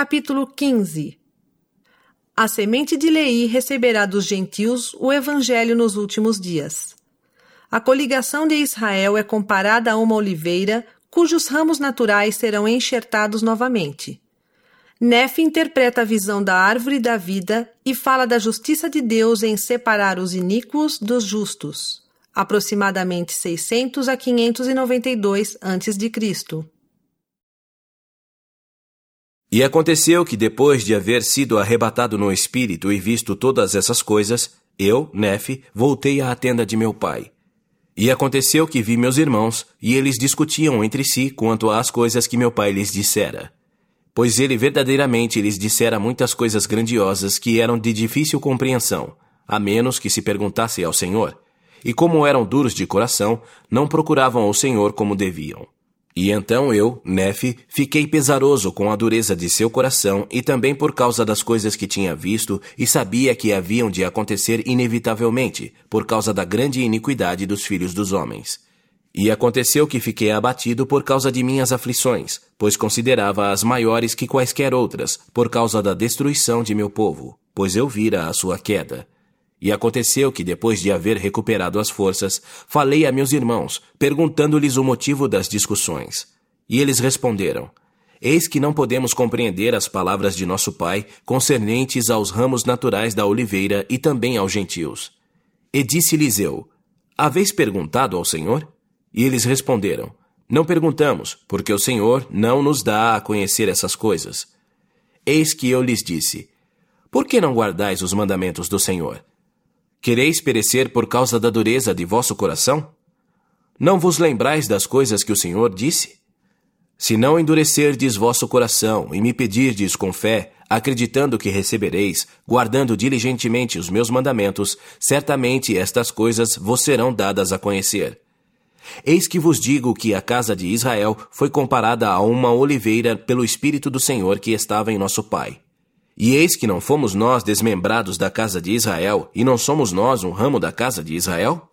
Capítulo 15 A semente de Lei receberá dos gentios o evangelho nos últimos dias. A coligação de Israel é comparada a uma oliveira cujos ramos naturais serão enxertados novamente. Nefe interpreta a visão da árvore da vida e fala da justiça de Deus em separar os iníquos dos justos, aproximadamente 600 a 592 a.C. E aconteceu que depois de haver sido arrebatado no espírito e visto todas essas coisas, eu, Nefe, voltei à tenda de meu pai. E aconteceu que vi meus irmãos, e eles discutiam entre si quanto às coisas que meu pai lhes dissera pois ele verdadeiramente lhes dissera muitas coisas grandiosas que eram de difícil compreensão, a menos que se perguntasse ao Senhor. E como eram duros de coração, não procuravam o Senhor como deviam. E então eu, Nefe, fiquei pesaroso com a dureza de seu coração e também por causa das coisas que tinha visto e sabia que haviam de acontecer inevitavelmente, por causa da grande iniquidade dos filhos dos homens. E aconteceu que fiquei abatido por causa de minhas aflições, pois considerava-as maiores que quaisquer outras, por causa da destruição de meu povo, pois eu vira a sua queda. E aconteceu que, depois de haver recuperado as forças, falei a meus irmãos, perguntando-lhes o motivo das discussões. E eles responderam: Eis que não podemos compreender as palavras de nosso Pai concernentes aos ramos naturais da oliveira e também aos gentios. E disse-lhes eu: Haveis perguntado ao Senhor? E eles responderam: Não perguntamos, porque o Senhor não nos dá a conhecer essas coisas. Eis que eu lhes disse: Por que não guardais os mandamentos do Senhor? Quereis perecer por causa da dureza de vosso coração? Não vos lembrais das coisas que o Senhor disse? Se não endurecerdes vosso coração e me pedirdes com fé, acreditando que recebereis, guardando diligentemente os meus mandamentos, certamente estas coisas vos serão dadas a conhecer. Eis que vos digo que a casa de Israel foi comparada a uma oliveira pelo Espírito do Senhor que estava em nosso Pai. E eis que não fomos nós desmembrados da casa de Israel, e não somos nós um ramo da casa de Israel?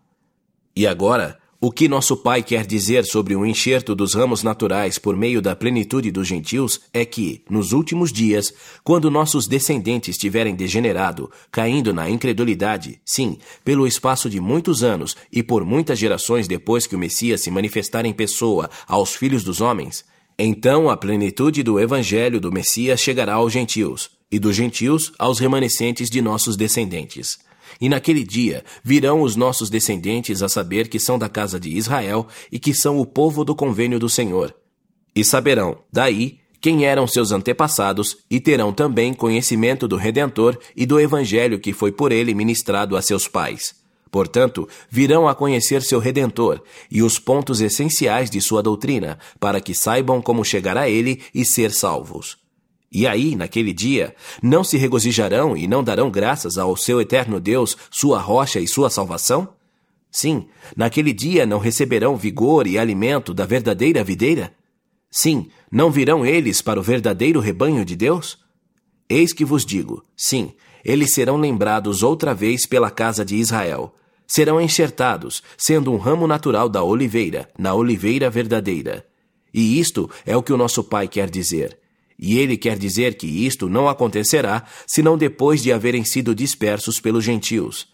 E agora, o que nosso Pai quer dizer sobre o enxerto dos ramos naturais por meio da plenitude dos gentios é que, nos últimos dias, quando nossos descendentes tiverem degenerado, caindo na incredulidade, sim, pelo espaço de muitos anos e por muitas gerações depois que o Messias se manifestar em pessoa aos filhos dos homens, então a plenitude do evangelho do Messias chegará aos gentios, e dos gentios aos remanescentes de nossos descendentes. E naquele dia virão os nossos descendentes a saber que são da casa de Israel e que são o povo do convênio do Senhor. E saberão, daí, quem eram seus antepassados, e terão também conhecimento do Redentor e do Evangelho que foi por ele ministrado a seus pais. Portanto, virão a conhecer seu Redentor e os pontos essenciais de sua doutrina, para que saibam como chegar a ele e ser salvos. E aí, naquele dia, não se regozijarão e não darão graças ao seu eterno Deus, sua rocha e sua salvação? Sim, naquele dia não receberão vigor e alimento da verdadeira videira? Sim, não virão eles para o verdadeiro rebanho de Deus? Eis que vos digo: sim, eles serão lembrados outra vez pela casa de Israel. Serão enxertados, sendo um ramo natural da oliveira, na oliveira verdadeira. E isto é o que o nosso Pai quer dizer e ele quer dizer que isto não acontecerá senão depois de haverem sido dispersos pelos gentios.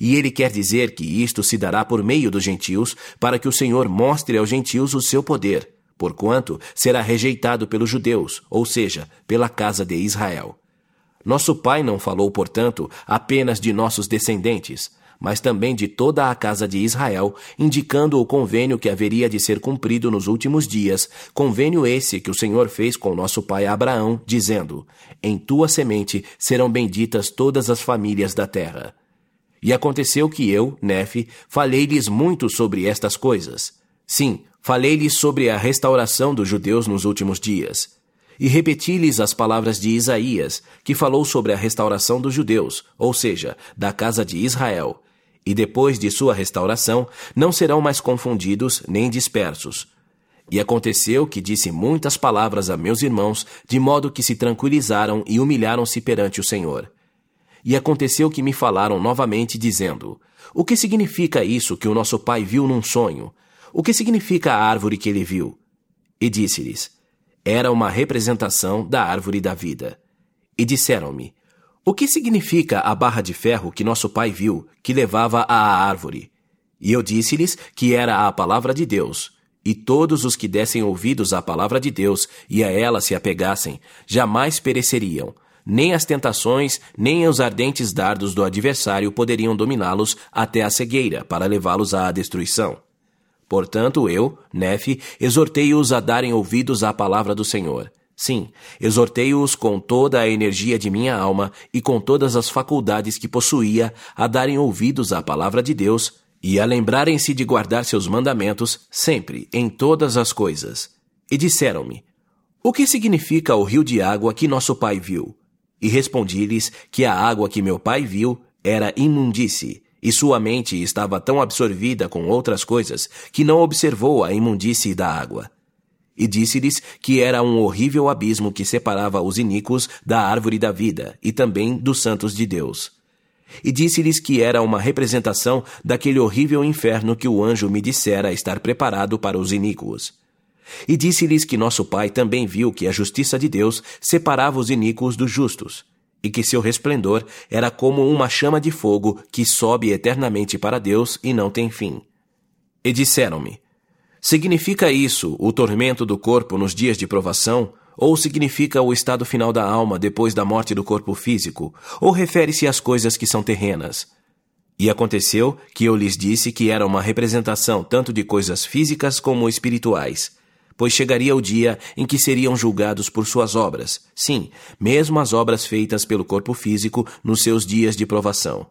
E ele quer dizer que isto se dará por meio dos gentios, para que o Senhor mostre aos gentios o seu poder, porquanto será rejeitado pelos judeus, ou seja, pela casa de Israel. Nosso Pai não falou, portanto, apenas de nossos descendentes, mas também de toda a casa de Israel, indicando o convênio que haveria de ser cumprido nos últimos dias, convênio esse que o Senhor fez com nosso pai Abraão, dizendo: Em tua semente serão benditas todas as famílias da terra. E aconteceu que eu, Nefe, falei-lhes muito sobre estas coisas. Sim, falei-lhes sobre a restauração dos judeus nos últimos dias. E repeti-lhes as palavras de Isaías, que falou sobre a restauração dos judeus, ou seja, da casa de Israel, e depois de sua restauração, não serão mais confundidos nem dispersos. E aconteceu que disse muitas palavras a meus irmãos, de modo que se tranquilizaram e humilharam-se perante o Senhor. E aconteceu que me falaram novamente, dizendo: O que significa isso que o nosso pai viu num sonho? O que significa a árvore que ele viu? E disse-lhes: era uma representação da árvore da vida. E disseram-me: O que significa a barra de ferro que nosso pai viu, que levava à árvore? E eu disse-lhes que era a palavra de Deus. E todos os que dessem ouvidos à palavra de Deus e a ela se apegassem, jamais pereceriam. Nem as tentações, nem os ardentes dardos do adversário poderiam dominá-los até a cegueira, para levá-los à destruição. Portanto, eu, Nefe, exortei-os a darem ouvidos à palavra do Senhor. Sim, exortei-os com toda a energia de minha alma e com todas as faculdades que possuía a darem ouvidos à palavra de Deus e a lembrarem-se de guardar seus mandamentos sempre, em todas as coisas. E disseram-me: O que significa o rio de água que nosso pai viu? E respondi-lhes que a água que meu pai viu era imundície e sua mente estava tão absorvida com outras coisas que não observou a imundície da água. E disse-lhes que era um horrível abismo que separava os iníquos da árvore da vida e também dos santos de Deus. E disse-lhes que era uma representação daquele horrível inferno que o anjo me dissera estar preparado para os iníquos. E disse-lhes que nosso pai também viu que a justiça de Deus separava os iníquos dos justos, e que seu resplendor era como uma chama de fogo que sobe eternamente para Deus e não tem fim. E disseram-me: Significa isso o tormento do corpo nos dias de provação? Ou significa o estado final da alma depois da morte do corpo físico? Ou refere-se às coisas que são terrenas? E aconteceu que eu lhes disse que era uma representação tanto de coisas físicas como espirituais pois chegaria o dia em que seriam julgados por suas obras, sim, mesmo as obras feitas pelo corpo físico nos seus dias de provação.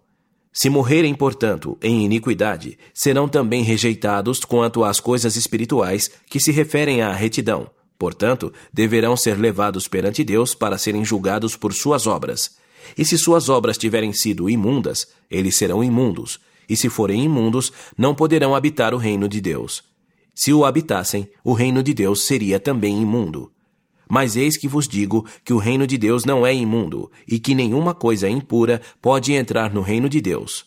Se morrerem, portanto, em iniquidade, serão também rejeitados quanto às coisas espirituais que se referem à retidão. Portanto, deverão ser levados perante Deus para serem julgados por suas obras. E se suas obras tiverem sido imundas, eles serão imundos, e se forem imundos, não poderão habitar o reino de Deus. Se o habitassem, o reino de Deus seria também imundo. Mas eis que vos digo que o reino de Deus não é imundo, e que nenhuma coisa impura pode entrar no reino de Deus.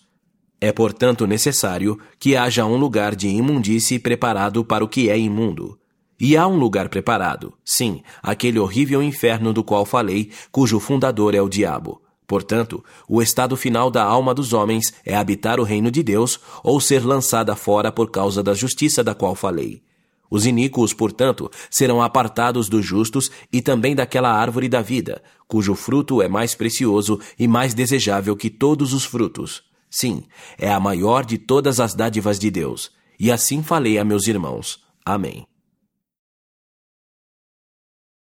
É, portanto, necessário que haja um lugar de imundície preparado para o que é imundo. E há um lugar preparado, sim, aquele horrível inferno do qual falei, cujo fundador é o diabo. Portanto, o estado final da alma dos homens é habitar o reino de Deus ou ser lançada fora por causa da justiça da qual falei. Os iníquos, portanto, serão apartados dos justos e também daquela árvore da vida, cujo fruto é mais precioso e mais desejável que todos os frutos. Sim, é a maior de todas as dádivas de Deus. E assim falei a meus irmãos. Amém.